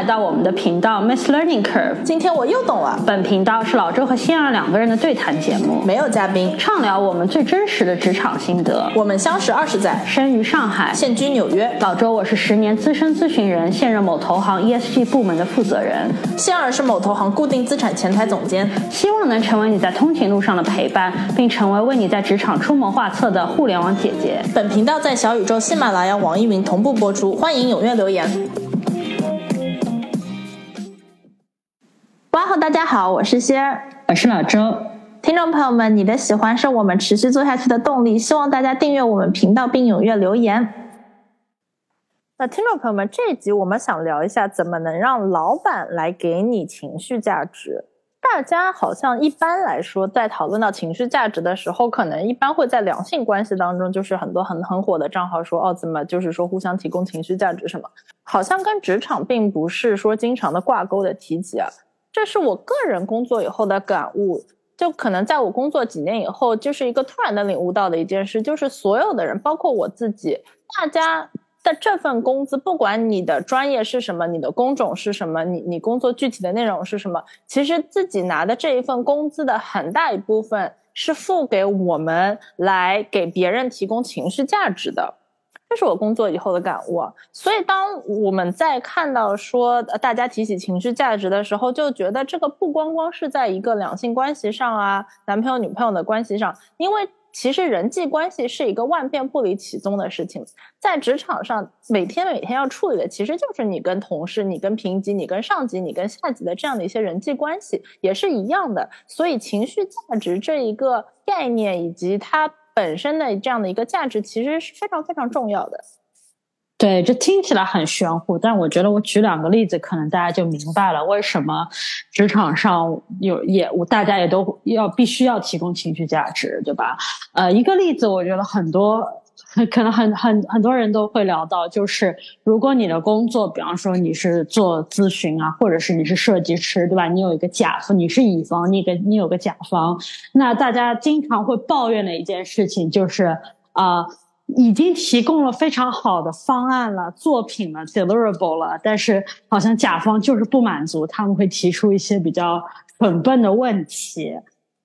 来到我们的频道 Miss Learning Curve。今天我又懂了。本频道是老周和仙儿两个人的对谈节目，没有嘉宾，畅聊我们最真实的职场心得。我们相识二十载，生于上海，现居纽约。老周，我是十年资深咨询人，现任某投行 ESG 部门的负责人。仙儿是某投行固定资产前台总监。希望能成为你在通勤路上的陪伴，并成为为你在职场出谋划策的互联网姐姐。本频道在小宇宙、喜马拉雅、网易云同步播出，欢迎踊跃留言。大家好，我是仙儿，我是老周。听众朋友们，你的喜欢是我们持续做下去的动力，希望大家订阅我们频道并踊跃留言。那听众朋友们，这一集我们想聊一下，怎么能让老板来给你情绪价值。大家好像一般来说，在讨论到情绪价值的时候，可能一般会在良性关系当中，就是很多很很火的账号说，哦，怎么就是说互相提供情绪价值什么，好像跟职场并不是说经常的挂钩的提及啊。这是我个人工作以后的感悟，就可能在我工作几年以后，就是一个突然的领悟到的一件事，就是所有的人，包括我自己，大家的这份工资，不管你的专业是什么，你的工种是什么，你你工作具体的内容是什么，其实自己拿的这一份工资的很大一部分是付给我们来给别人提供情绪价值的。这是我工作以后的感悟，所以当我们在看到说大家提起情绪价值的时候，就觉得这个不光光是在一个两性关系上啊，男朋友女朋友的关系上，因为其实人际关系是一个万变不离其宗的事情，在职场上每天每天要处理的其实就是你跟同事、你跟平级、你跟上级、你跟下级的这样的一些人际关系，也是一样的。所以情绪价值这一个概念以及它。本身的这样的一个价值其实是非常非常重要的。对，这听起来很玄乎，但我觉得我举两个例子，可能大家就明白了为什么职场上有也大家也都要必须要提供情绪价值，对吧？呃，一个例子，我觉得很多。可能很很很多人都会聊到，就是如果你的工作，比方说你是做咨询啊，或者是你是设计师，对吧？你有一个甲方，你是乙方，你个你有个甲方，那大家经常会抱怨的一件事情就是啊，已经提供了非常好的方案了、作品了、deliverable 了，但是好像甲方就是不满足，他们会提出一些比较蠢笨的问题。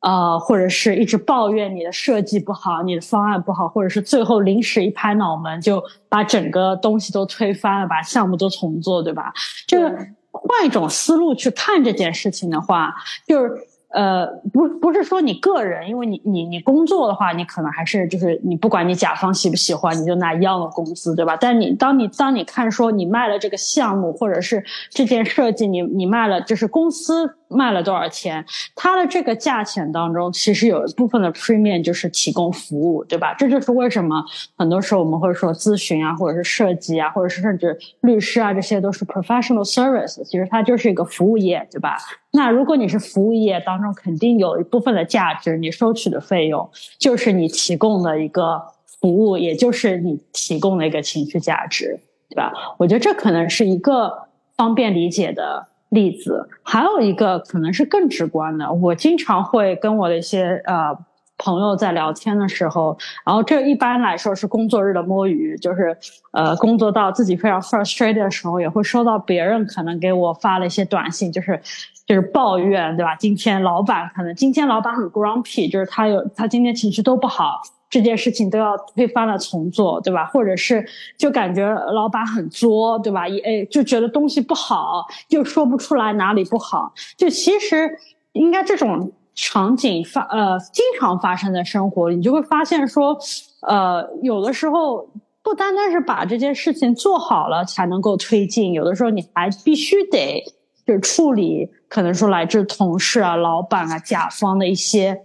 呃，或者是一直抱怨你的设计不好，你的方案不好，或者是最后临时一拍脑门就把整个东西都推翻了，把项目都重做，对吧？就是换一种思路去看这件事情的话，就是。呃，不，不是说你个人，因为你你你工作的话，你可能还是就是你不管你甲方喜不喜欢，你就拿一样的工资，对吧？但你当你当你看说你卖了这个项目，或者是这件设计，你你卖了，就是公司卖了多少钱，它的这个价钱当中，其实有一部分的 premium 就是提供服务，对吧？这就是为什么很多时候我们会说咨询啊，或者是设计啊，或者是甚至律师啊，这些都是 professional service，其实它就是一个服务业，对吧？那如果你是服务业当中，肯定有一部分的价值，你收取的费用就是你提供的一个服务，也就是你提供的一个情绪价值，对吧？我觉得这可能是一个方便理解的例子。还有一个可能是更直观的，我经常会跟我的一些呃。朋友在聊天的时候，然后这一般来说是工作日的摸鱼，就是呃工作到自己非常 frustrated 的时候，也会收到别人可能给我发了一些短信，就是就是抱怨，对吧？今天老板可能今天老板很 grumpy，就是他有他今天情绪都不好，这件事情都要推翻了重做，对吧？或者是就感觉老板很作，对吧？也哎就觉得东西不好，又说不出来哪里不好，就其实应该这种。场景发呃经常发生在生活里，你就会发现说，呃有的时候不单单是把这件事情做好了才能够推进，有的时候你还必须得就是处理可能说来自同事啊、老板啊、甲方的一些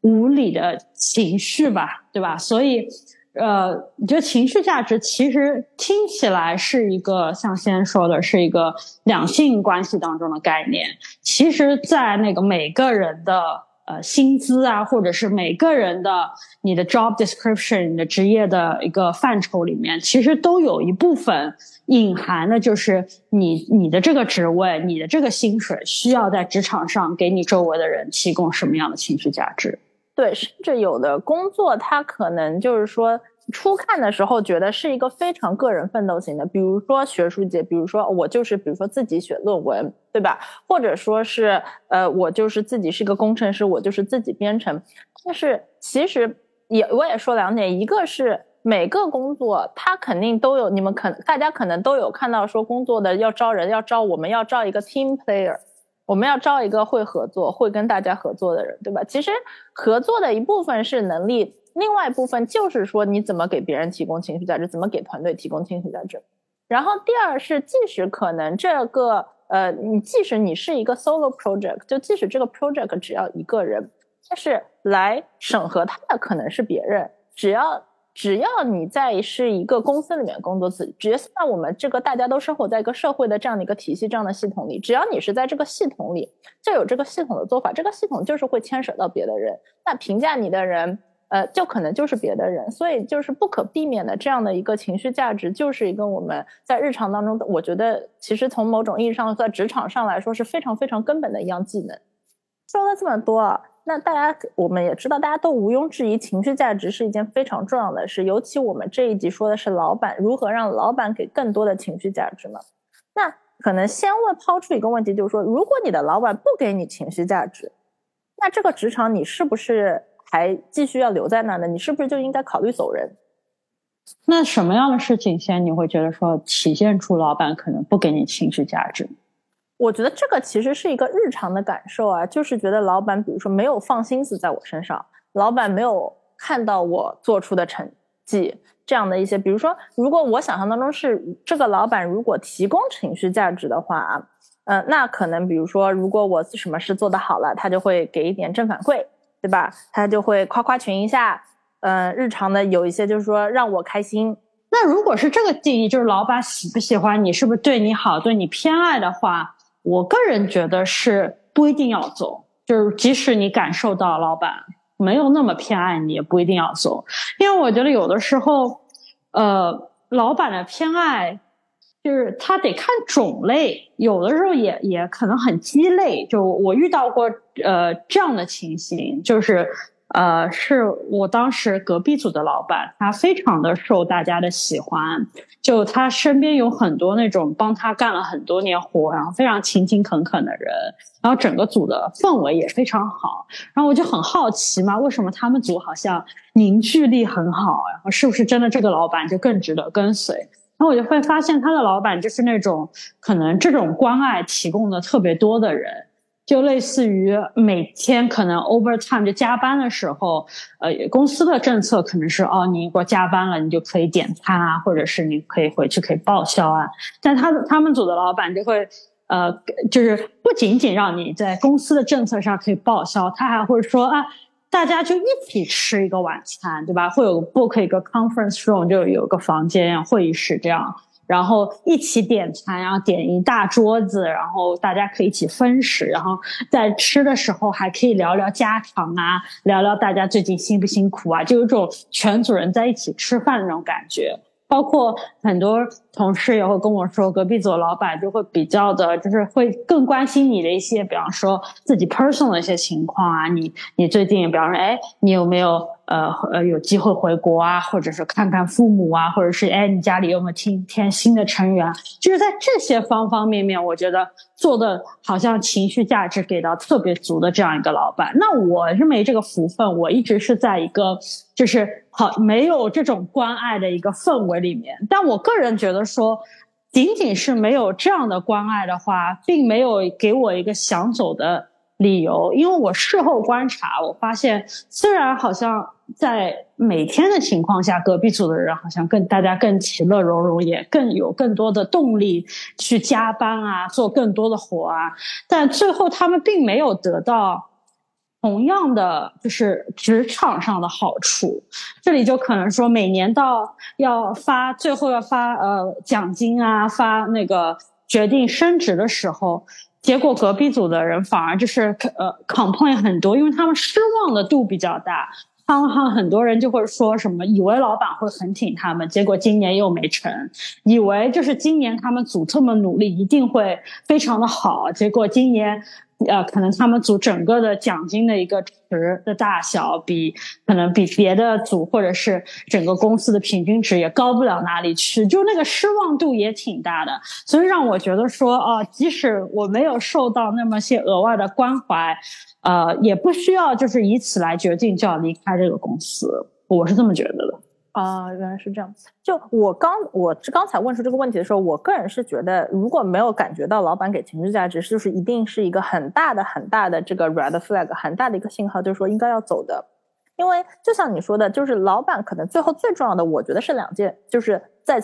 无理的情绪吧，对吧？所以。呃，你觉得情绪价值其实听起来是一个像先说的是一个两性关系当中的概念，其实，在那个每个人的呃薪资啊，或者是每个人的你的 job description 你的职业的一个范畴里面，其实都有一部分隐含的，就是你你的这个职位，你的这个薪水需要在职场上给你周围的人提供什么样的情绪价值。对，甚至有的工作，它可能就是说，初看的时候觉得是一个非常个人奋斗型的，比如说学术界，比如说我就是比如说自己写论文，对吧？或者说是呃我就是自己是个工程师，我就是自己编程。但是其实也我也说两点，一个是每个工作他肯定都有，你们可大家可能都有看到说工作的要招人要招我们要招一个 team player，我们要招一个会合作会跟大家合作的人，对吧？其实合作的一部分是能力。另外一部分就是说，你怎么给别人提供情绪价值，怎么给团队提供情绪价值。然后第二是，即使可能这个呃，你即使你是一个 solo project，就即使这个 project 只要一个人，但是来审核它的可能是别人。只要只要你在是一个公司里面工作，直接在我们这个大家都生活在一个社会的这样的一个体系、这样的系统里，只要你是在这个系统里，就有这个系统的做法。这个系统就是会牵扯到别的人，那评价你的人。呃，就可能就是别的人，所以就是不可避免的这样的一个情绪价值，就是一个我们在日常当中，我觉得其实从某种意义上，在职场上来说是非常非常根本的一样技能。说了这么多，那大家我们也知道，大家都毋庸置疑，情绪价值是一件非常重要的事。尤其我们这一集说的是老板如何让老板给更多的情绪价值嘛。那可能先问抛出一个问题，就是说，如果你的老板不给你情绪价值，那这个职场你是不是？还继续要留在那呢？你是不是就应该考虑走人？那什么样的事情先你会觉得说体现出老板可能不给你情绪价值？我觉得这个其实是一个日常的感受啊，就是觉得老板比如说没有放心思在我身上，老板没有看到我做出的成绩，这样的一些，比如说如果我想象当中是这个老板如果提供情绪价值的话啊，嗯，那可能比如说如果我什么事做得好了，他就会给一点正反馈。对吧？他就会夸夸群一下，嗯，日常的有一些就是说让我开心。那如果是这个定义，就是老板喜不喜欢你，是不是对你好，对你偏爱的话，我个人觉得是不一定要走。就是即使你感受到老板没有那么偏爱你，也不一定要走。因为我觉得有的时候，呃，老板的偏爱。就是他得看种类，有的时候也也可能很鸡肋。就我遇到过呃这样的情形，就是呃是我当时隔壁组的老板，他非常的受大家的喜欢，就他身边有很多那种帮他干了很多年活，然后非常勤勤恳恳的人，然后整个组的氛围也非常好。然后我就很好奇嘛，为什么他们组好像凝聚力很好？然后是不是真的这个老板就更值得跟随？然后我就会发现，他的老板就是那种可能这种关爱提供的特别多的人，就类似于每天可能 overtime 就加班的时候，呃，公司的政策可能是哦，你如果加班了，你就可以点餐啊，或者是你可以回去可以报销啊。但他他们组的老板就会呃，就是不仅仅让你在公司的政策上可以报销，他还会说啊。大家就一起吃一个晚餐，对吧？会有 book 一个 conference room，就有个房间、会议室这样，然后一起点餐，然后点一大桌子，然后大家可以一起分食，然后在吃的时候还可以聊聊家常啊，聊聊大家最近辛不辛苦啊，就有种全组人在一起吃饭的那种感觉。包括很多同事也会跟我说，隔壁组老板就会比较的，就是会更关心你的一些，比方说自己 personal 的一些情况啊，你你最近，比方说，哎，你有没有？呃呃，有机会回国啊，或者是看看父母啊，或者是哎，你家里有没有添添新的成员？就是在这些方方面面，我觉得做的好像情绪价值给到特别足的这样一个老板。那我是没这个福分，我一直是在一个就是好没有这种关爱的一个氛围里面。但我个人觉得说，仅仅是没有这样的关爱的话，并没有给我一个想走的。理由，因为我事后观察，我发现虽然好像在每天的情况下，隔壁组的人好像更大家更其乐融融，也更有更多的动力去加班啊，做更多的活啊，但最后他们并没有得到同样的就是职场上的好处。这里就可能说，每年到要发最后要发呃奖金啊，发那个决定升职的时候。结果隔壁组的人反而就是呃 complain 很多，因为他们失望的度比较大。他们很多人就会说什么，以为老板会很挺他们，结果今年又没成；以为就是今年他们组这么努力，一定会非常的好，结果今年呃，可能他们组整个的奖金的一个值的大小，比可能比别的组或者是整个公司的平均值也高不了哪里去，就那个失望度也挺大的，所以让我觉得说，啊，即使我没有受到那么些额外的关怀，呃，也不需要就是以此来决定就要离开这个公司，我是这么觉得的。啊，原来是这样。就我刚我刚才问出这个问题的时候，我个人是觉得，如果没有感觉到老板给情绪价值，就是一定是一个很大的很大的这个 red flag，很大的一个信号，就是说应该要走的。因为就像你说的，就是老板可能最后最重要的，我觉得是两件，就是在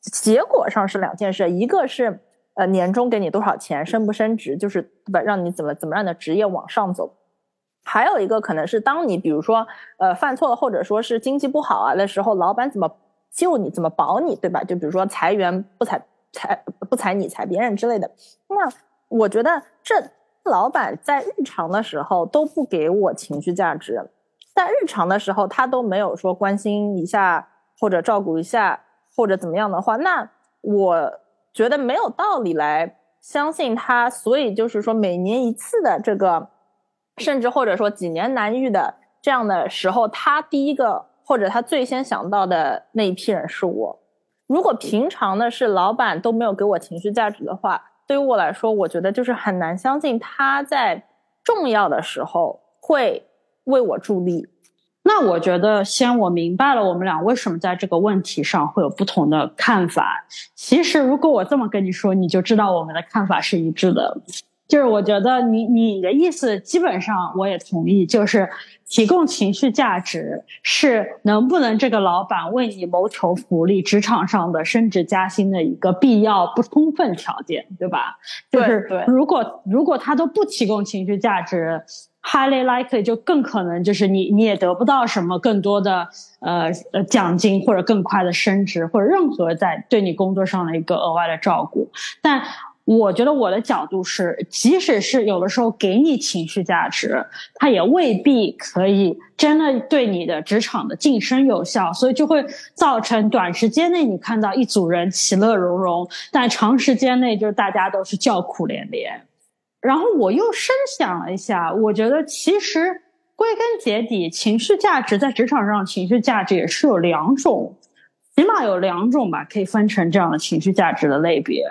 结果上是两件事，一个是呃年终给你多少钱，升不升职，就是对吧？让你怎么怎么让你的职业往上走。还有一个可能是，当你比如说，呃，犯错了，或者说是经济不好啊的时候，老板怎么救你，怎么保你，对吧？就比如说裁员不裁裁不裁你，裁别人之类的。那我觉得这老板在日常的时候都不给我情绪价值，在日常的时候他都没有说关心一下或者照顾一下或者怎么样的话，那我觉得没有道理来相信他。所以就是说，每年一次的这个。甚至或者说几年难遇的这样的时候，他第一个或者他最先想到的那一批人是我。如果平常的是老板都没有给我情绪价值的话，对于我来说，我觉得就是很难相信他在重要的时候会为我助力。那我觉得，先我明白了我们俩为什么在这个问题上会有不同的看法。其实，如果我这么跟你说，你就知道我们的看法是一致的。就是我觉得你你的意思基本上我也同意，就是提供情绪价值是能不能这个老板为你谋求福利、职场上的升职加薪的一个必要不充分条件，对吧？就是如果如果他都不提供情绪价值，highly likely 就更可能就是你你也得不到什么更多的呃呃奖金或者更快的升职或者任何在对你工作上的一个额外的照顾，但。我觉得我的角度是，即使是有的时候给你情绪价值，它也未必可以真的对你的职场的晋升有效，所以就会造成短时间内你看到一组人其乐融融，但长时间内就是大家都是叫苦连连。然后我又深想了一下，我觉得其实归根结底，情绪价值在职场上情绪价值也是有两种，起码有两种吧，可以分成这样的情绪价值的类别。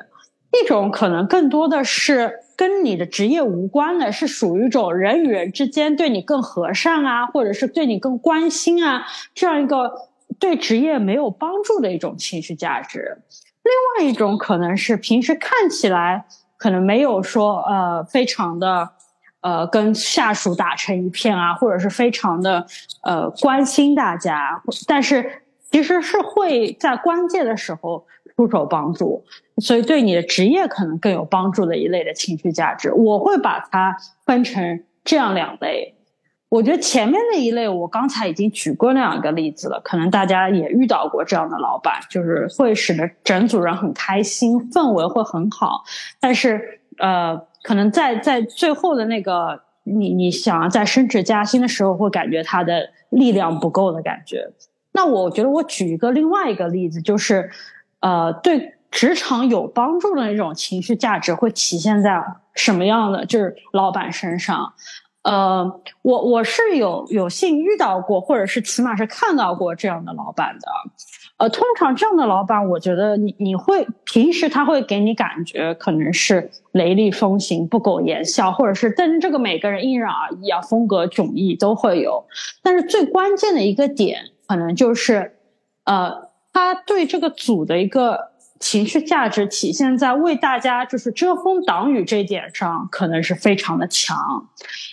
一种可能更多的是跟你的职业无关的，是属于一种人与人之间对你更和善啊，或者是对你更关心啊，这样一个对职业没有帮助的一种情绪价值。另外一种可能是平时看起来可能没有说呃非常的呃跟下属打成一片啊，或者是非常的呃关心大家，但是其实是会在关键的时候。出手帮助，所以对你的职业可能更有帮助的一类的情绪价值，我会把它分成这样两类。我觉得前面那一类，我刚才已经举过那两个例子了，可能大家也遇到过这样的老板，就是会使得整组人很开心，氛围会很好，但是呃，可能在在最后的那个你你想要在升职加薪的时候，会感觉他的力量不够的感觉。那我觉得我举一个另外一个例子，就是。呃，对职场有帮助的那种情绪价值会体现在什么样的？就是老板身上。呃，我我是有有幸遇到过，或者是起码是看到过这样的老板的。呃，通常这样的老板，我觉得你你会平时他会给你感觉可能是雷厉风行、不苟言笑，或者是但是这个每个人因人而异啊，风格迥异都会有。但是最关键的一个点，可能就是呃。他对这个组的一个情绪价值体现在为大家就是遮风挡雨这一点上，可能是非常的强。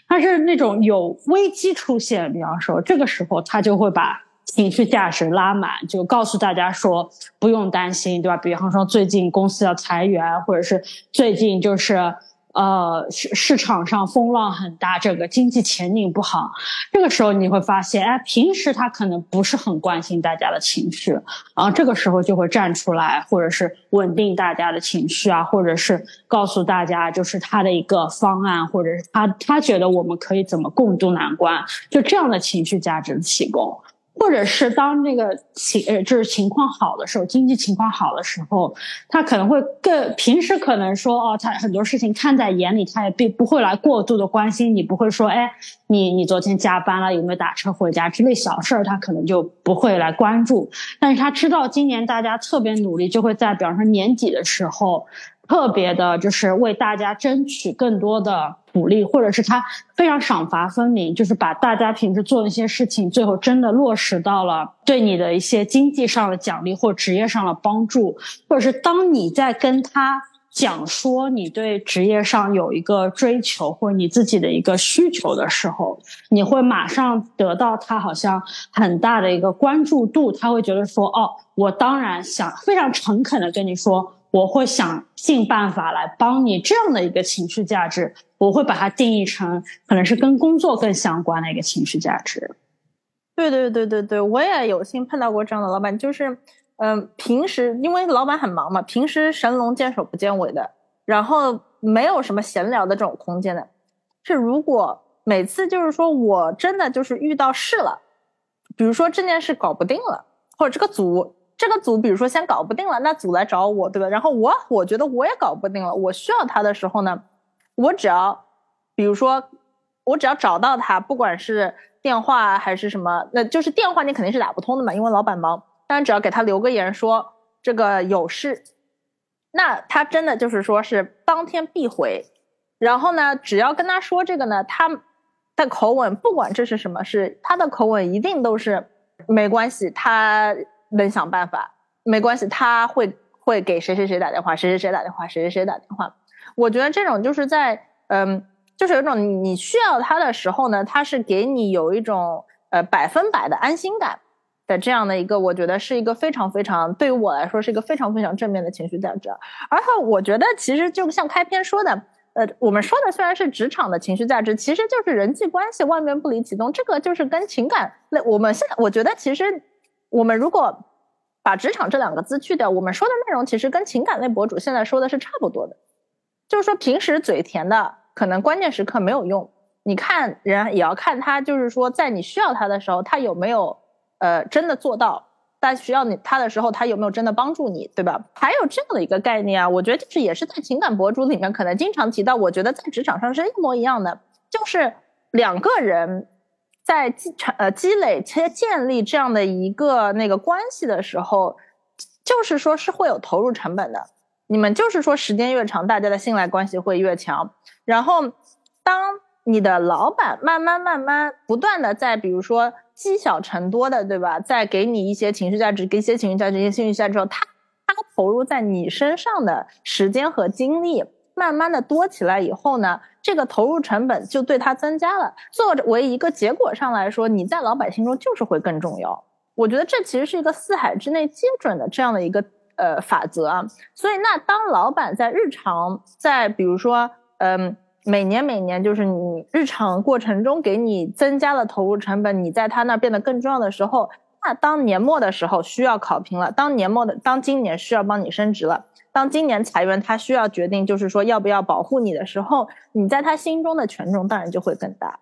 但是那种有危机出现，比方说这个时候他就会把情绪价值拉满，就告诉大家说不用担心，对吧？比方说最近公司要裁员，或者是最近就是。呃，市市场上风浪很大，这个经济前景不好。这个时候你会发现，哎，平时他可能不是很关心大家的情绪，然后这个时候就会站出来，或者是稳定大家的情绪啊，或者是告诉大家就是他的一个方案，或者是他他觉得我们可以怎么共度难关，就这样的情绪价值的提供。或者是当那个情呃就是情况好的时候，经济情况好的时候，他可能会更平时可能说哦，他很多事情看在眼里，他也并不会来过度的关心你，不会说哎，你你昨天加班了，有没有打车回家之类小事儿，他可能就不会来关注。但是他知道今年大家特别努力，就会在比方说年底的时候。特别的，就是为大家争取更多的鼓励，或者是他非常赏罚分明，就是把大家平时做的一些事情，最后真的落实到了对你的一些经济上的奖励或职业上的帮助，或者是当你在跟他讲说你对职业上有一个追求或者你自己的一个需求的时候，你会马上得到他好像很大的一个关注度，他会觉得说，哦，我当然想非常诚恳的跟你说。我会想尽办法来帮你这样的一个情绪价值，我会把它定义成可能是跟工作更相关的一个情绪价值。对对对对对，我也有幸碰到过这样的老板，就是，嗯，平时因为老板很忙嘛，平时神龙见首不见尾的，然后没有什么闲聊的这种空间的。是如果每次就是说我真的就是遇到事了，比如说这件事搞不定了，或者这个组。这个组，比如说先搞不定了，那组来找我，对吧？然后我我觉得我也搞不定了，我需要他的时候呢，我只要，比如说，我只要找到他，不管是电话还是什么，那就是电话你肯定是打不通的嘛，因为老板忙。但只要给他留个言说这个有事，那他真的就是说是当天必回。然后呢，只要跟他说这个呢，他的口吻不管这是什么事，他的口吻一定都是没关系，他。能想办法，没关系，他会会给谁谁谁打电话，谁谁谁打电话，谁谁谁打电话。我觉得这种就是在，嗯，就是有种你需要他的时候呢，他是给你有一种呃百分百的安心感的这样的一个，我觉得是一个非常非常对于我来说是一个非常非常正面的情绪价值。而且我觉得其实就像开篇说的，呃，我们说的虽然是职场的情绪价值，其实就是人际关系万变不离其宗，这个就是跟情感那我们现在我觉得其实。我们如果把“职场”这两个字去掉，我们说的内容其实跟情感类博主现在说的是差不多的。就是说，平时嘴甜的，可能关键时刻没有用。你看人也要看他，就是说，在你需要他的时候，他有没有呃真的做到；在需要你他的时候，他有没有真的帮助你，对吧？还有这样的一个概念啊，我觉得就是也是在情感博主里面可能经常提到。我觉得在职场上是一模一样的，就是两个人。在积产呃积累且建立这样的一个那个关系的时候，就是说是会有投入成本的。你们就是说时间越长，大家的信赖关系会越强。然后，当你的老板慢慢慢慢不断的在比如说积小成多的，对吧？在给你一些情绪价值，给一些情绪价值，一些情绪价值之后，他他投入在你身上的时间和精力，慢慢的多起来以后呢？这个投入成本就对他增加了。作为一个结果上来说，你在老百姓中就是会更重要。我觉得这其实是一个四海之内皆准的这样的一个呃法则啊。所以，那当老板在日常，在比如说，嗯，每年每年就是你日常过程中给你增加了投入成本，你在他那变得更重要的时候，那当年末的时候需要考评了，当年末的当今年需要帮你升职了。当今年裁员，他需要决定，就是说要不要保护你的时候，你在他心中的权重当然就会更大。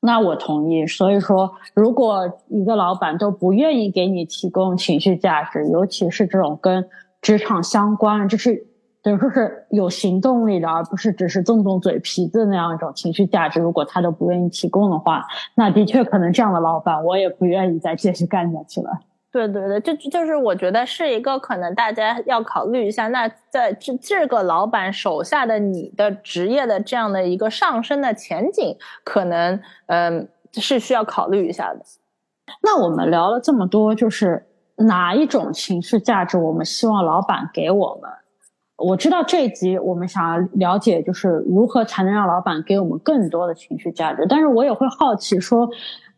那我同意。所以说，如果一个老板都不愿意给你提供情绪价值，尤其是这种跟职场相关，就是等于说是有行动力的，而不是只是动动嘴皮子那样一种情绪价值，如果他都不愿意提供的话，那的确可能这样的老板，我也不愿意再继续干下去了。对对对，这就是我觉得是一个可能大家要考虑一下。那在这这个老板手下的你的职业的这样的一个上升的前景，可能嗯是需要考虑一下的。那我们聊了这么多，就是哪一种情绪价值我们希望老板给我们？我知道这一集我们想要了解就是如何才能让老板给我们更多的情绪价值，但是我也会好奇说。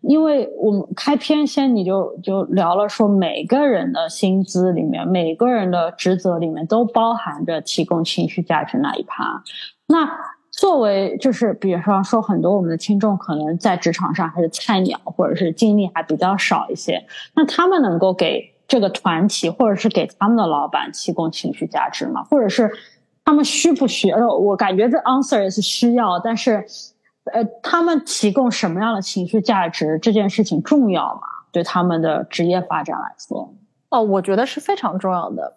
因为我们开篇先你就就聊了说每个人的薪资里面每个人的职责里面都包含着提供情绪价值那一趴。那作为就是比方说很多我们的听众可能在职场上还是菜鸟或者是经历还比较少一些，那他们能够给这个团体或者是给他们的老板提供情绪价值吗？或者是他们需不需要？我感觉这 answer 是需要，但是。呃，他们提供什么样的情绪价值这件事情重要吗？对他们的职业发展来说。哦，我觉得是非常重要的。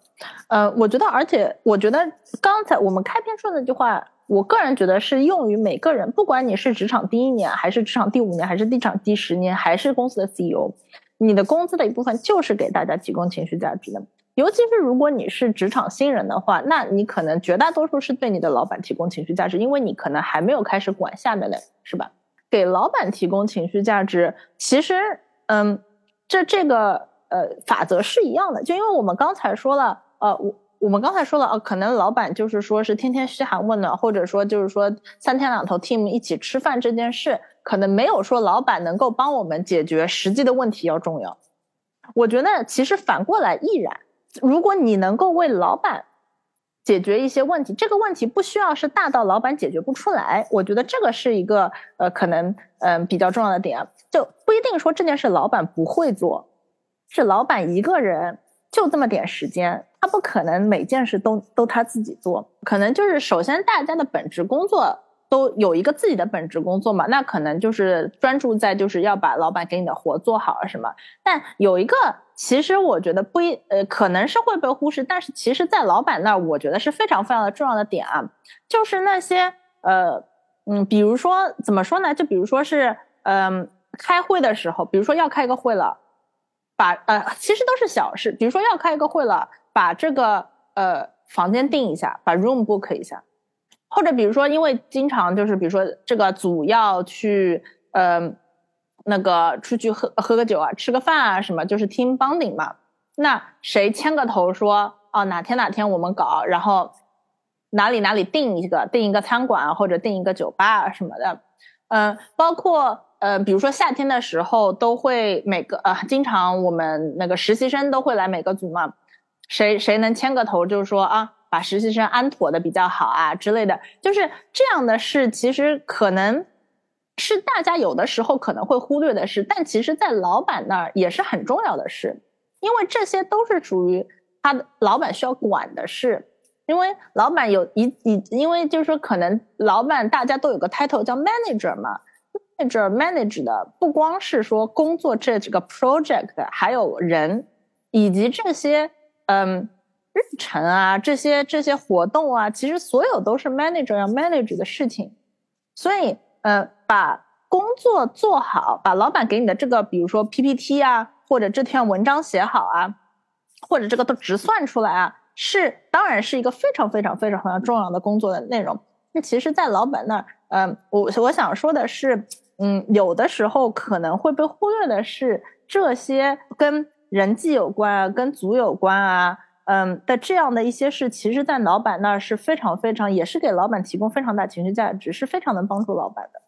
呃，我觉得，而且我觉得刚才我们开篇说那句话，我个人觉得是用于每个人，不管你是职场第一年，还是职场第五年，还是职场第十年，还是公司的 CEO，你的工资的一部分就是给大家提供情绪价值的。尤其是如果你是职场新人的话，那你可能绝大多数是对你的老板提供情绪价值，因为你可能还没有开始管下面的人，是吧？给老板提供情绪价值，其实，嗯，这这个。呃，法则是一样的，就因为我们刚才说了，呃，我我们刚才说了，呃，可能老板就是说是天天嘘寒问暖，或者说就是说三天两头 team 一起吃饭这件事，可能没有说老板能够帮我们解决实际的问题要重要。我觉得其实反过来亦然，如果你能够为老板解决一些问题，这个问题不需要是大到老板解决不出来，我觉得这个是一个呃可能嗯比较重要的点，就不一定说这件事老板不会做。是老板一个人就这么点时间，他不可能每件事都都他自己做，可能就是首先大家的本职工作都有一个自己的本职工作嘛，那可能就是专注在就是要把老板给你的活做好什么。但有一个其实我觉得不一呃可能是会被忽视，但是其实在老板那儿我觉得是非常非常的重要的点啊，就是那些呃嗯，比如说怎么说呢？就比如说是嗯开会的时候，比如说要开一个会了。把呃，其实都是小事，比如说要开一个会了，把这个呃房间定一下，把 room book 一下，或者比如说，因为经常就是比如说这个组要去呃那个出去喝喝个酒啊，吃个饭啊什么，就是 team bonding 嘛，那谁牵个头说哦哪天哪天我们搞，然后哪里哪里订一个订一个餐馆或者订一个酒吧啊什么的，嗯，包括。呃，比如说夏天的时候，都会每个呃，经常我们那个实习生都会来每个组嘛，谁谁能牵个头，就是说啊，把实习生安妥的比较好啊之类的，就是这样的事，其实可能是大家有的时候可能会忽略的事，但其实在老板那儿也是很重要的事，因为这些都是属于他的老板需要管的事，因为老板有一一，因为就是说可能老板大家都有个 title 叫 manager 嘛。manager manage 的不光是说工作这几个 project，还有人，以及这些嗯日程啊，这些这些活动啊，其实所有都是 manager 要 manage 的事情。所以呃，把工作做好，把老板给你的这个，比如说 PPT 啊，或者这篇文章写好啊，或者这个都直算出来啊，是当然是一个非常非常非常非常重要的工作的内容。那其实，在老板那儿，嗯，我我想说的是。嗯，有的时候可能会被忽略的是这些跟人际有关啊，跟组有关啊，嗯的这样的一些事，其实，在老板那儿是非常非常，也是给老板提供非常大情绪价值，是非常能帮助老板的。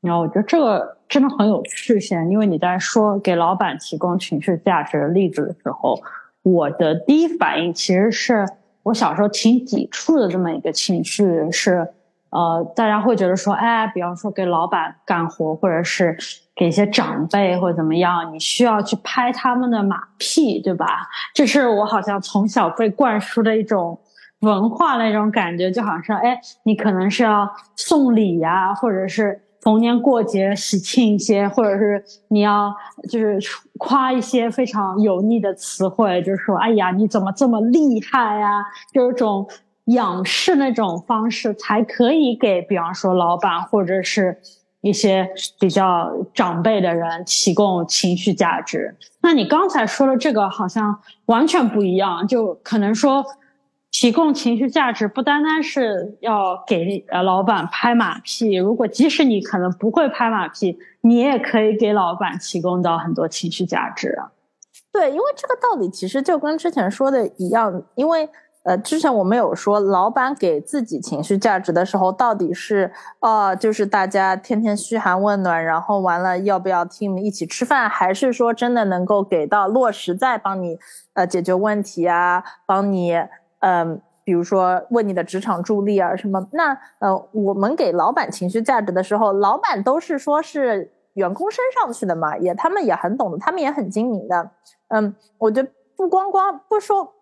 然后我觉得这个真的很有趣性，因为你在说给老板提供情绪价值的例子的时候，我的第一反应其实是我小时候挺抵触的这么一个情绪是。呃，大家会觉得说，哎，比方说给老板干活，或者是给一些长辈或者怎么样，你需要去拍他们的马屁，对吧？这是我好像从小被灌输的一种文化那种感觉，就好像说，哎，你可能是要送礼呀，或者是逢年过节喜庆一些，或者是你要就是夸一些非常油腻的词汇，就是说，哎呀，你怎么这么厉害呀？就一种。仰视那种方式才可以给，比方说老板或者是一些比较长辈的人提供情绪价值。那你刚才说的这个好像完全不一样，就可能说提供情绪价值不单单是要给老板拍马屁，如果即使你可能不会拍马屁，你也可以给老板提供到很多情绪价值啊。对，因为这个道理其实就跟之前说的一样，因为。呃，之前我们有说，老板给自己情绪价值的时候，到底是呃，就是大家天天嘘寒问暖，然后完了要不要 team 一起吃饭，还是说真的能够给到落实在帮你呃解决问题啊，帮你嗯，比如说为你的职场助力啊什么？那呃，我们给老板情绪价值的时候，老板都是说是员工升上去的嘛，也他们也很懂的，他们也很精明的。嗯，我觉得不光光不说。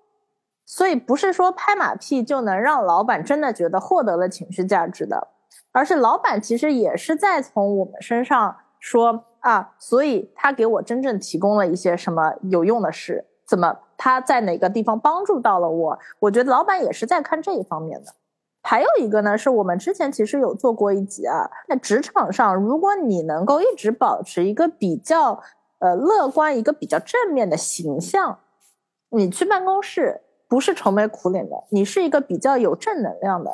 所以不是说拍马屁就能让老板真的觉得获得了情绪价值的，而是老板其实也是在从我们身上说啊，所以他给我真正提供了一些什么有用的事，怎么他在哪个地方帮助到了我？我觉得老板也是在看这一方面的。还有一个呢，是我们之前其实有做过一集啊，在职场上，如果你能够一直保持一个比较呃乐观、一个比较正面的形象，你去办公室不是愁眉苦脸的，你是一个比较有正能量的。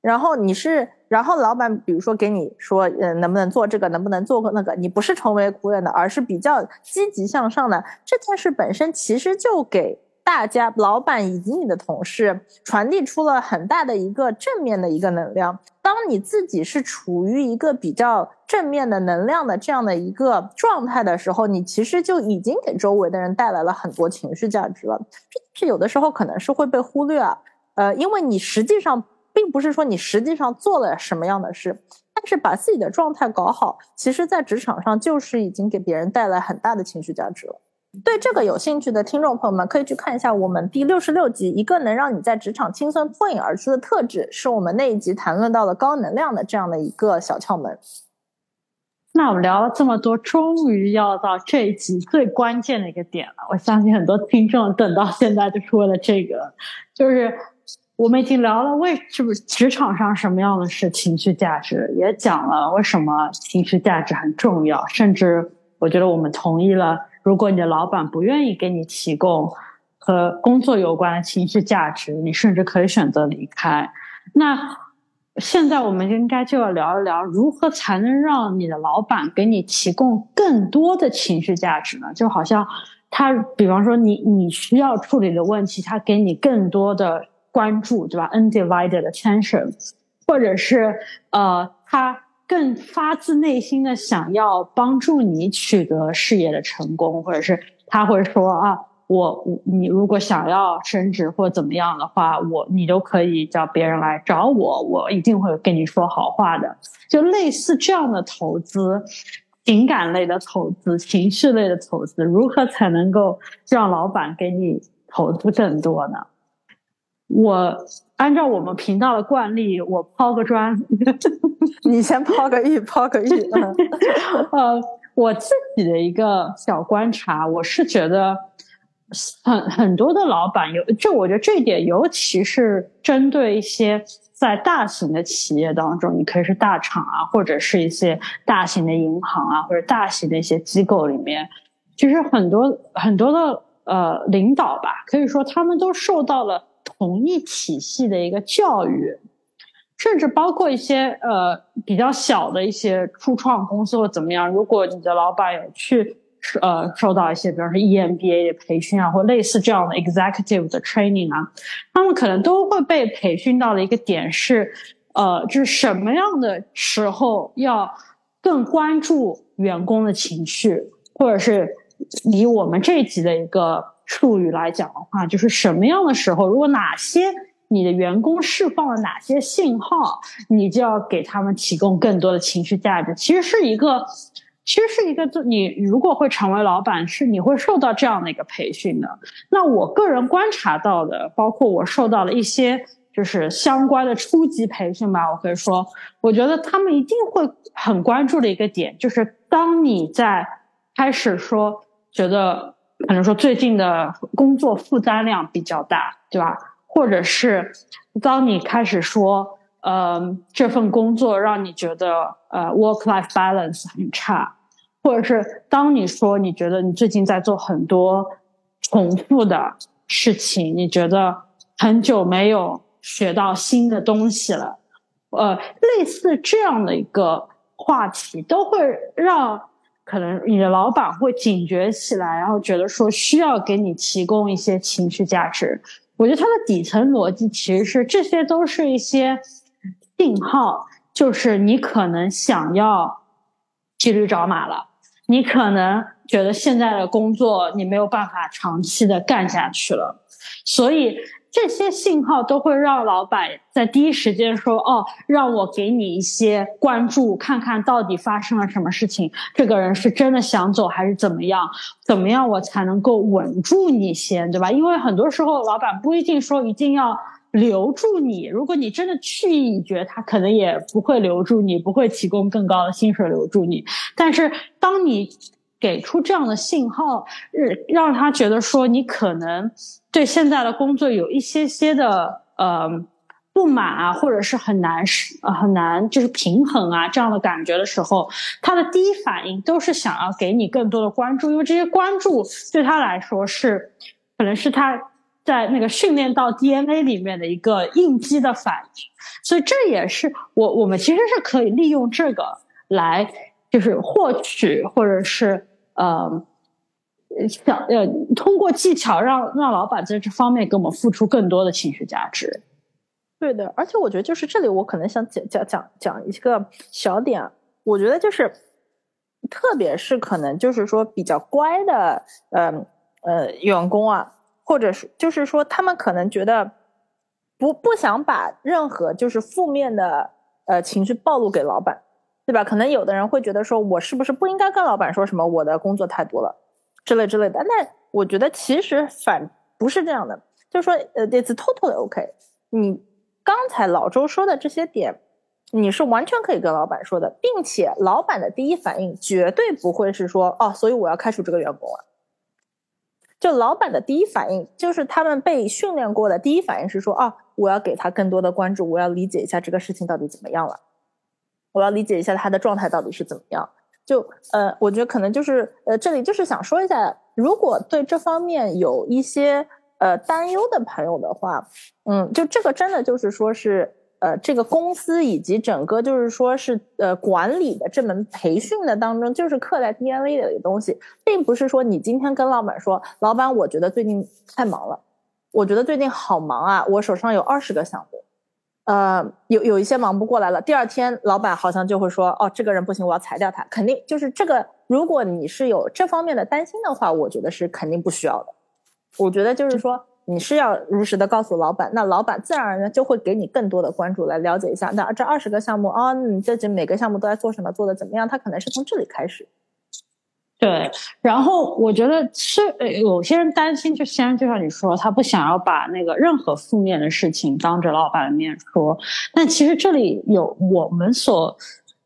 然后你是，然后老板比如说给你说，呃，能不能做这个，能不能做那个，你不是愁眉苦脸的，而是比较积极向上的，这件事本身其实就给。大家、老板以及你的同事传递出了很大的一个正面的一个能量。当你自己是处于一个比较正面的能量的这样的一个状态的时候，你其实就已经给周围的人带来了很多情绪价值了。这有的时候可能是会被忽略啊，呃，因为你实际上并不是说你实际上做了什么样的事，但是把自己的状态搞好，其实在职场上就是已经给别人带来很大的情绪价值了。对这个有兴趣的听众朋友们，可以去看一下我们第六十六集，一个能让你在职场轻松脱颖而出的特质，是我们那一集谈论到了高能量的这样的一个小窍门。那我们聊了这么多，终于要到这一集最关键的一个点了。我相信很多听众等到现在就是为了这个，就是我们已经聊了为是不是职场上什么样的是情绪价值，也讲了为什么情绪价值很重要，甚至我觉得我们同意了。如果你的老板不愿意给你提供和工作有关的情绪价值，你甚至可以选择离开。那现在我们应该就要聊一聊，如何才能让你的老板给你提供更多的情绪价值呢？就好像他，比方说你你需要处理的问题，他给你更多的关注，对吧？Undivided attention，或者是呃，他。更发自内心的想要帮助你取得事业的成功，或者是他会说啊，我你如果想要升职或怎么样的话，我你都可以叫别人来找我，我一定会跟你说好话的。就类似这样的投资，情感类的投资，情绪类的投资，如何才能够让老板给你投资更多呢？我按照我们频道的惯例，我抛个砖，你先抛个玉，抛个玉。呃，我自己的一个小观察，我是觉得很很多的老板有，就我觉得这一点，尤其是针对一些在大型的企业当中，你可以是大厂啊，或者是一些大型的银行啊，或者大型的一些机构里面，其实很多很多的呃领导吧，可以说他们都受到了。同一体系的一个教育，甚至包括一些呃比较小的一些初创公司或怎么样，如果你的老板有去呃受到一些，比方说 EMBA 的培训啊，或类似这样的 executive 的 training 啊，他们可能都会被培训到的一个点是，呃，就是什么样的时候要更关注员工的情绪，或者是离我们这一级的一个。术语来讲的话，就是什么样的时候，如果哪些你的员工释放了哪些信号，你就要给他们提供更多的情绪价值。其实是一个，其实是一个，就你如果会成为老板，是你会受到这样的一个培训的。那我个人观察到的，包括我受到了一些就是相关的初级培训吧，我可以说，我觉得他们一定会很关注的一个点，就是当你在开始说觉得。可能说最近的工作负担量比较大，对吧？或者是当你开始说，呃，这份工作让你觉得呃 work life balance 很差，或者是当你说你觉得你最近在做很多重复的事情，你觉得很久没有学到新的东西了，呃，类似这样的一个话题，都会让。可能你的老板会警觉起来，然后觉得说需要给你提供一些情绪价值。我觉得它的底层逻辑其实是这些都是一些信号，就是你可能想要骑驴找马了，你可能觉得现在的工作你没有办法长期的干下去了，所以。这些信号都会让老板在第一时间说：“哦，让我给你一些关注，看看到底发生了什么事情。这个人是真的想走还是怎么样？怎么样我才能够稳住你先，对吧？因为很多时候老板不一定说一定要留住你。如果你真的去意已决，他可能也不会留住你，不会提供更高的薪水留住你。但是当你给出这样的信号，让让他觉得说你可能对现在的工作有一些些的呃不满啊，或者是很难是很难就是平衡啊这样的感觉的时候，他的第一反应都是想要给你更多的关注，因为这些关注对他来说是可能是他。在那个训练到 DNA 里面的一个应激的反应，所以这也是我我们其实是可以利用这个来，就是获取或者是呃想呃通过技巧让让老板在这方面给我们付出更多的情绪价值。对的，而且我觉得就是这里我可能想讲讲讲讲一个小点，我觉得就是特别是可能就是说比较乖的呃呃员工啊。或者是就是说，他们可能觉得不不想把任何就是负面的呃情绪暴露给老板，对吧？可能有的人会觉得说，我是不是不应该跟老板说什么我的工作太多了之类之类的？那我觉得其实反不是这样的，就是说呃，it's totally OK。你刚才老周说的这些点，你是完全可以跟老板说的，并且老板的第一反应绝对不会是说哦，所以我要开除这个员工了。就老板的第一反应，就是他们被训练过的第一反应是说：啊，我要给他更多的关注，我要理解一下这个事情到底怎么样了，我要理解一下他的状态到底是怎么样。就呃，我觉得可能就是呃，这里就是想说一下，如果对这方面有一些呃担忧的朋友的话，嗯，就这个真的就是说是。呃，这个公司以及整个就是说是呃管理的这门培训的当中，就是刻在 DNA 的一个东西，并不是说你今天跟老板说，老板，我觉得最近太忙了，我觉得最近好忙啊，我手上有二十个项目，呃，有有一些忙不过来了。第二天老板好像就会说，哦，这个人不行，我要裁掉他。肯定就是这个，如果你是有这方面的担心的话，我觉得是肯定不需要的。我觉得就是说。你是要如实的告诉老板，那老板自然而然就会给你更多的关注，来了解一下。那这二十个项目啊，你这这每个项目都在做什么，做的怎么样？他可能是从这里开始。对，然后我觉得是，有些人担心，就先就像你说，他不想要把那个任何负面的事情当着老板的面说。但其实这里有我们所。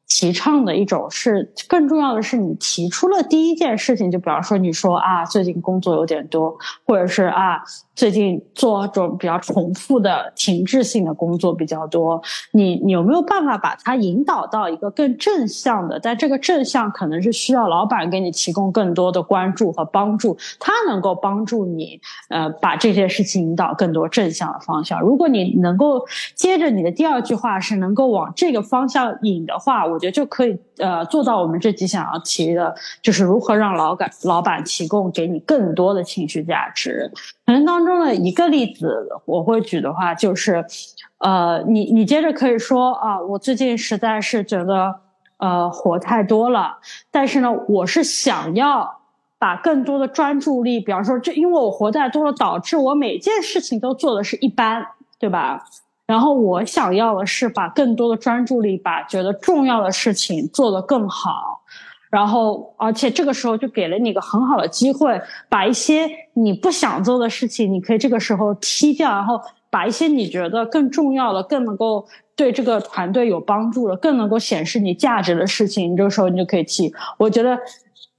提倡的一种是，更重要的是，你提出了第一件事情，就比方说你说啊，最近工作有点多，或者是啊，最近做这种比较重复的停滞性的工作比较多，你你有没有办法把它引导到一个更正向的？但这个正向可能是需要老板给你提供更多的关注和帮助，他能够帮助你呃把这件事情引导更多正向的方向。如果你能够接着你的第二句话是能够往这个方向引的话，我觉得就可以呃做到我们这集想要提的，就是如何让老板老板提供给你更多的情绪价值。可能当中的一个例子我会举的话，就是呃你你接着可以说啊，我最近实在是觉得呃活太多了，但是呢，我是想要把更多的专注力，比方说这因为我活太多了，导致我每件事情都做的是一般，对吧？然后我想要的是把更多的专注力，把觉得重要的事情做得更好。然后，而且这个时候就给了你一个很好的机会，把一些你不想做的事情，你可以这个时候踢掉，然后把一些你觉得更重要的、更能够对这个团队有帮助的、更能够显示你价值的事情，你这个时候你就可以踢。我觉得。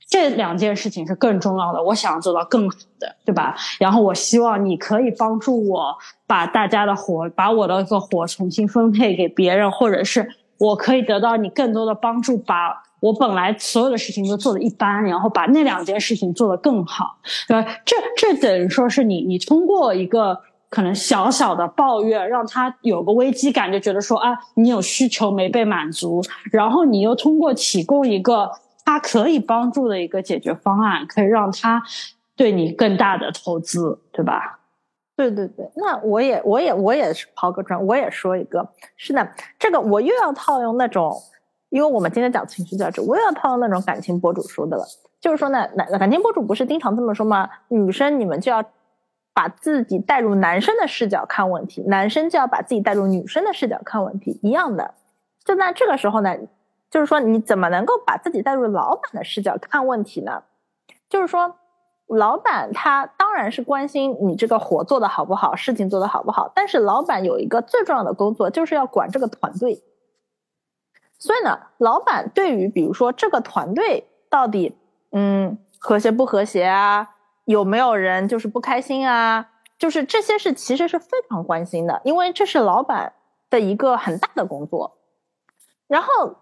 这两件事情是更重要的，我想要做到更好的，对吧？然后我希望你可以帮助我把大家的活，把我的个活重新分配给别人，或者是我可以得到你更多的帮助，把我本来所有的事情都做的一般，然后把那两件事情做得更好，对吧？这这等于说是你你通过一个可能小小的抱怨，让他有个危机感，就觉得说啊，你有需求没被满足，然后你又通过提供一个。他可以帮助的一个解决方案，可以让他对你更大的投资，对吧？对对对，那我也我也我也是抛个砖，我也说一个，是的，这个我又要套用那种，因为我们今天讲情绪价值，我又要套用那种感情博主说的了，就是说呢，男感情博主不是经常这么说吗？女生你们就要把自己带入男生的视角看问题，男生就要把自己带入女生的视角看问题，一样的。就在这个时候呢。就是说，你怎么能够把自己带入老板的视角看问题呢？就是说，老板他当然是关心你这个活做的好不好，事情做的好不好。但是老板有一个最重要的工作，就是要管这个团队。所以呢，老板对于比如说这个团队到底嗯和谐不和谐啊，有没有人就是不开心啊，就是这些是其实是非常关心的，因为这是老板的一个很大的工作。然后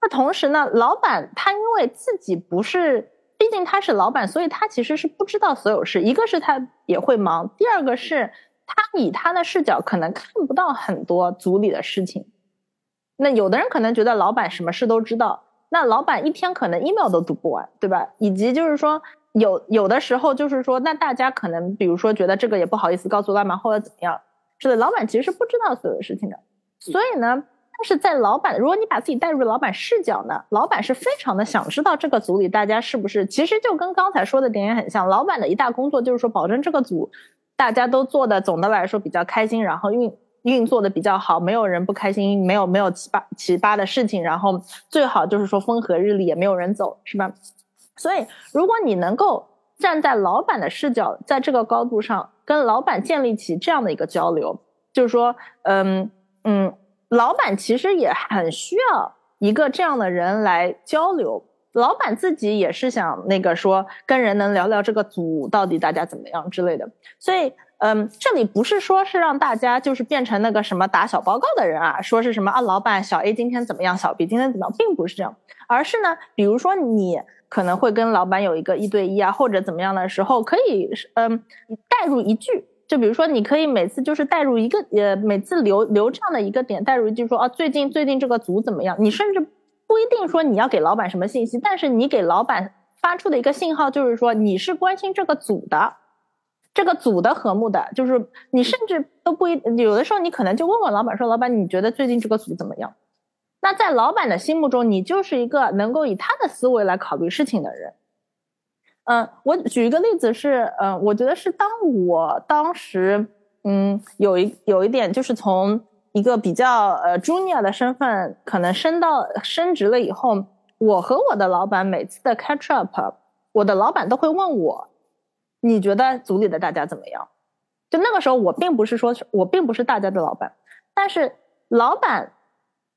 那同时呢，老板他因为自己不是。毕竟他是老板，所以他其实是不知道所有事。一个是他也会忙，第二个是他以他的视角可能看不到很多组里的事情。那有的人可能觉得老板什么事都知道，那老板一天可能 email 都读不完，对吧？以及就是说有有的时候就是说，那大家可能比如说觉得这个也不好意思告诉老板或者怎么样，是的，老板其实是不知道所有事情的。所以呢。但是在老板，如果你把自己带入老板视角呢，老板是非常的想知道这个组里大家是不是，其实就跟刚才说的点也很像。老板的一大工作就是说，保证这个组大家都做的总的来说比较开心，然后运运作的比较好，没有人不开心，没有没有奇葩奇葩的事情，然后最好就是说风和日丽，也没有人走，是吧？所以，如果你能够站在老板的视角，在这个高度上跟老板建立起这样的一个交流，就是说，嗯嗯。老板其实也很需要一个这样的人来交流。老板自己也是想那个说跟人能聊聊这个组到底大家怎么样之类的。所以，嗯，这里不是说是让大家就是变成那个什么打小报告的人啊，说是什么啊，老板小 A 今天怎么样，小 B 今天怎么样，并不是这样，而是呢，比如说你可能会跟老板有一个一对一啊，或者怎么样的时候，可以嗯带入一句。就比如说，你可以每次就是带入一个，呃，每次留留这样的一个点，带入一句说，啊，最近最近这个组怎么样？你甚至不一定说你要给老板什么信息，但是你给老板发出的一个信号就是说你是关心这个组的，这个组的和睦的，就是你甚至都不一，有的时候你可能就问问老板说，老板你觉得最近这个组怎么样？那在老板的心目中，你就是一个能够以他的思维来考虑事情的人。嗯，我举一个例子是，嗯，我觉得是当我当时，嗯，有一有一点就是从一个比较呃 junior 的身份，可能升到升职了以后，我和我的老板每次的 catch up，我的老板都会问我，你觉得组里的大家怎么样？就那个时候，我并不是说我并不是大家的老板，但是老板。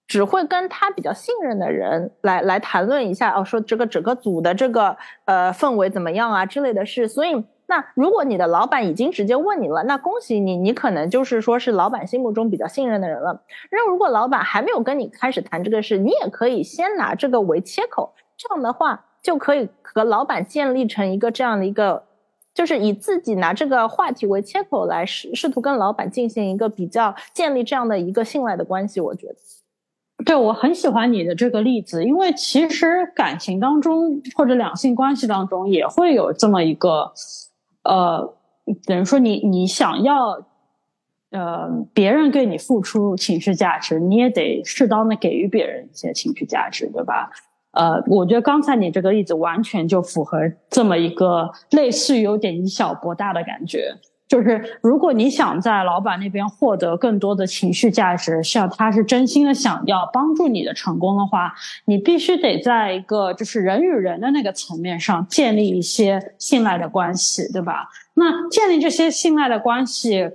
只会跟他比较信任的人来来谈论一下哦，说这个整个组的这个呃氛围怎么样啊之类的事。所以，那如果你的老板已经直接问你了，那恭喜你，你可能就是说是老板心目中比较信任的人了。那如果老板还没有跟你开始谈这个事，你也可以先拿这个为切口，这样的话就可以和老板建立成一个这样的一个，就是以自己拿这个话题为切口来试试图跟老板进行一个比较，建立这样的一个信赖的关系。我觉得。对，我很喜欢你的这个例子，因为其实感情当中或者两性关系当中也会有这么一个，呃，等于说你你想要，呃，别人对你付出情绪价值，你也得适当的给予别人一些情绪价值，对吧？呃，我觉得刚才你这个例子完全就符合这么一个类似于有点以小博大的感觉。就是如果你想在老板那边获得更多的情绪价值，像他是真心的想要帮助你的成功的话，你必须得在一个就是人与人的那个层面上建立一些信赖的关系，对吧？那建立这些信赖的关系，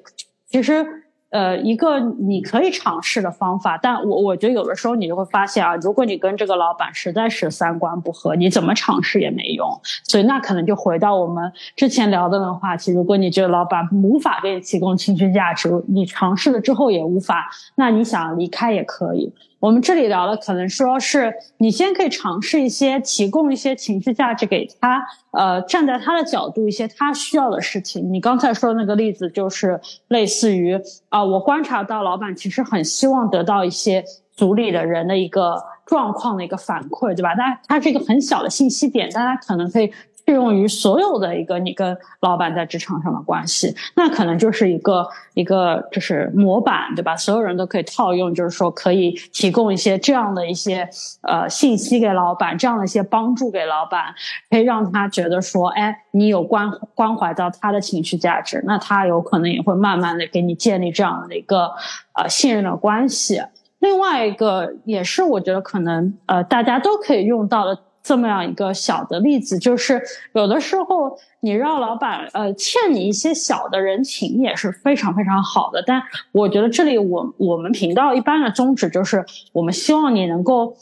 其实。呃，一个你可以尝试的方法，但我我觉得有的时候你就会发现啊，如果你跟这个老板实在是三观不合，你怎么尝试也没用。所以那可能就回到我们之前聊的那个话题，如果你觉得老板无法给你提供情绪价值，你尝试了之后也无法，那你想离开也可以。我们这里聊的可能说是你先可以尝试一些提供一些情绪价值给他，呃，站在他的角度一些他需要的事情。你刚才说的那个例子就是类似于啊，我观察到老板其实很希望得到一些组里的人的一个状况的一个反馈，对吧？但它是一个很小的信息点，大家可能可以。适用于所有的一个你跟老板在职场上的关系，那可能就是一个一个就是模板，对吧？所有人都可以套用，就是说可以提供一些这样的一些呃信息给老板，这样的一些帮助给老板，可以让他觉得说，哎，你有关关怀到他的情绪价值，那他有可能也会慢慢的给你建立这样的一个呃信任的关系。另外一个也是我觉得可能呃大家都可以用到的。这么样一个小的例子，就是有的时候你让老板呃欠你一些小的人情也是非常非常好的。但我觉得这里我我们频道一般的宗旨就是，我们希望你能够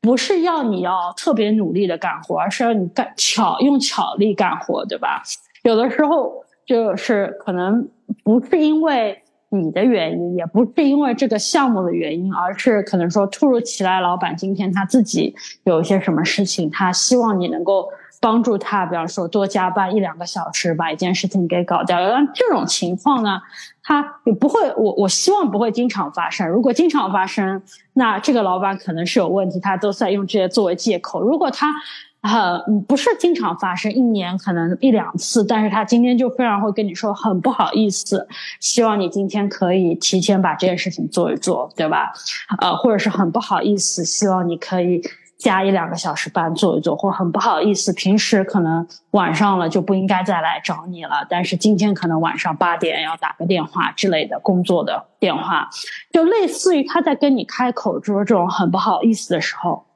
不是要你要特别努力的干活，而是要你干巧用巧力干活，对吧？有的时候就是可能不是因为。你的原因也不是因为这个项目的原因，而是可能说突如其来，老板今天他自己有一些什么事情，他希望你能够帮助他，比方说多加班一两个小时，把一件事情给搞掉。但这种情况呢，他也不会，我我希望不会经常发生。如果经常发生，那这个老板可能是有问题，他都在用这些作为借口。如果他呃，不是经常发生，一年可能一两次，但是他今天就非常会跟你说很不好意思，希望你今天可以提前把这件事情做一做，对吧？呃，或者是很不好意思，希望你可以加一两个小时班做一做，或很不好意思，平时可能晚上了就不应该再来找你了，但是今天可能晚上八点要打个电话之类的工作的电话，就类似于他在跟你开口说这种很不好意思的时候。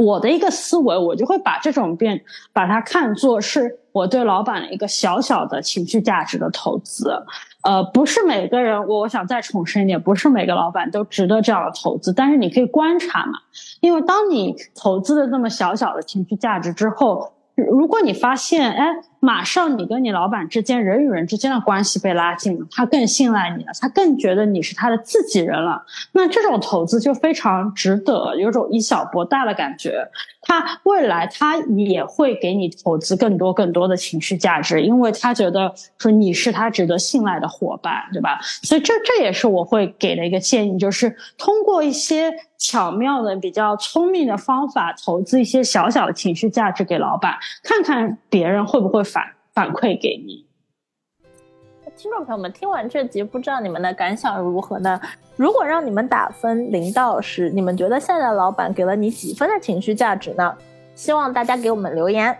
我的一个思维，我就会把这种变，把它看作是我对老板的一个小小的情绪价值的投资。呃，不是每个人，我我想再重申一点，不是每个老板都值得这样的投资。但是你可以观察嘛，因为当你投资的这么小小的情绪价值之后，如果你发现，哎。马上，你跟你老板之间人与人之间的关系被拉近了，他更信赖你了，他更觉得你是他的自己人了。那这种投资就非常值得，有种以小博大的感觉。他未来他也会给你投资更多更多的情绪价值，因为他觉得说你是他值得信赖的伙伴，对吧？所以这这也是我会给的一个建议，就是通过一些巧妙的、比较聪明的方法，投资一些小小的情绪价值给老板，看看别人会不会。反馈给你，听众朋友们，听完这集，不知道你们的感想如何呢？如果让你们打分零到十，你们觉得现在的老板给了你几分的情绪价值呢？希望大家给我们留言。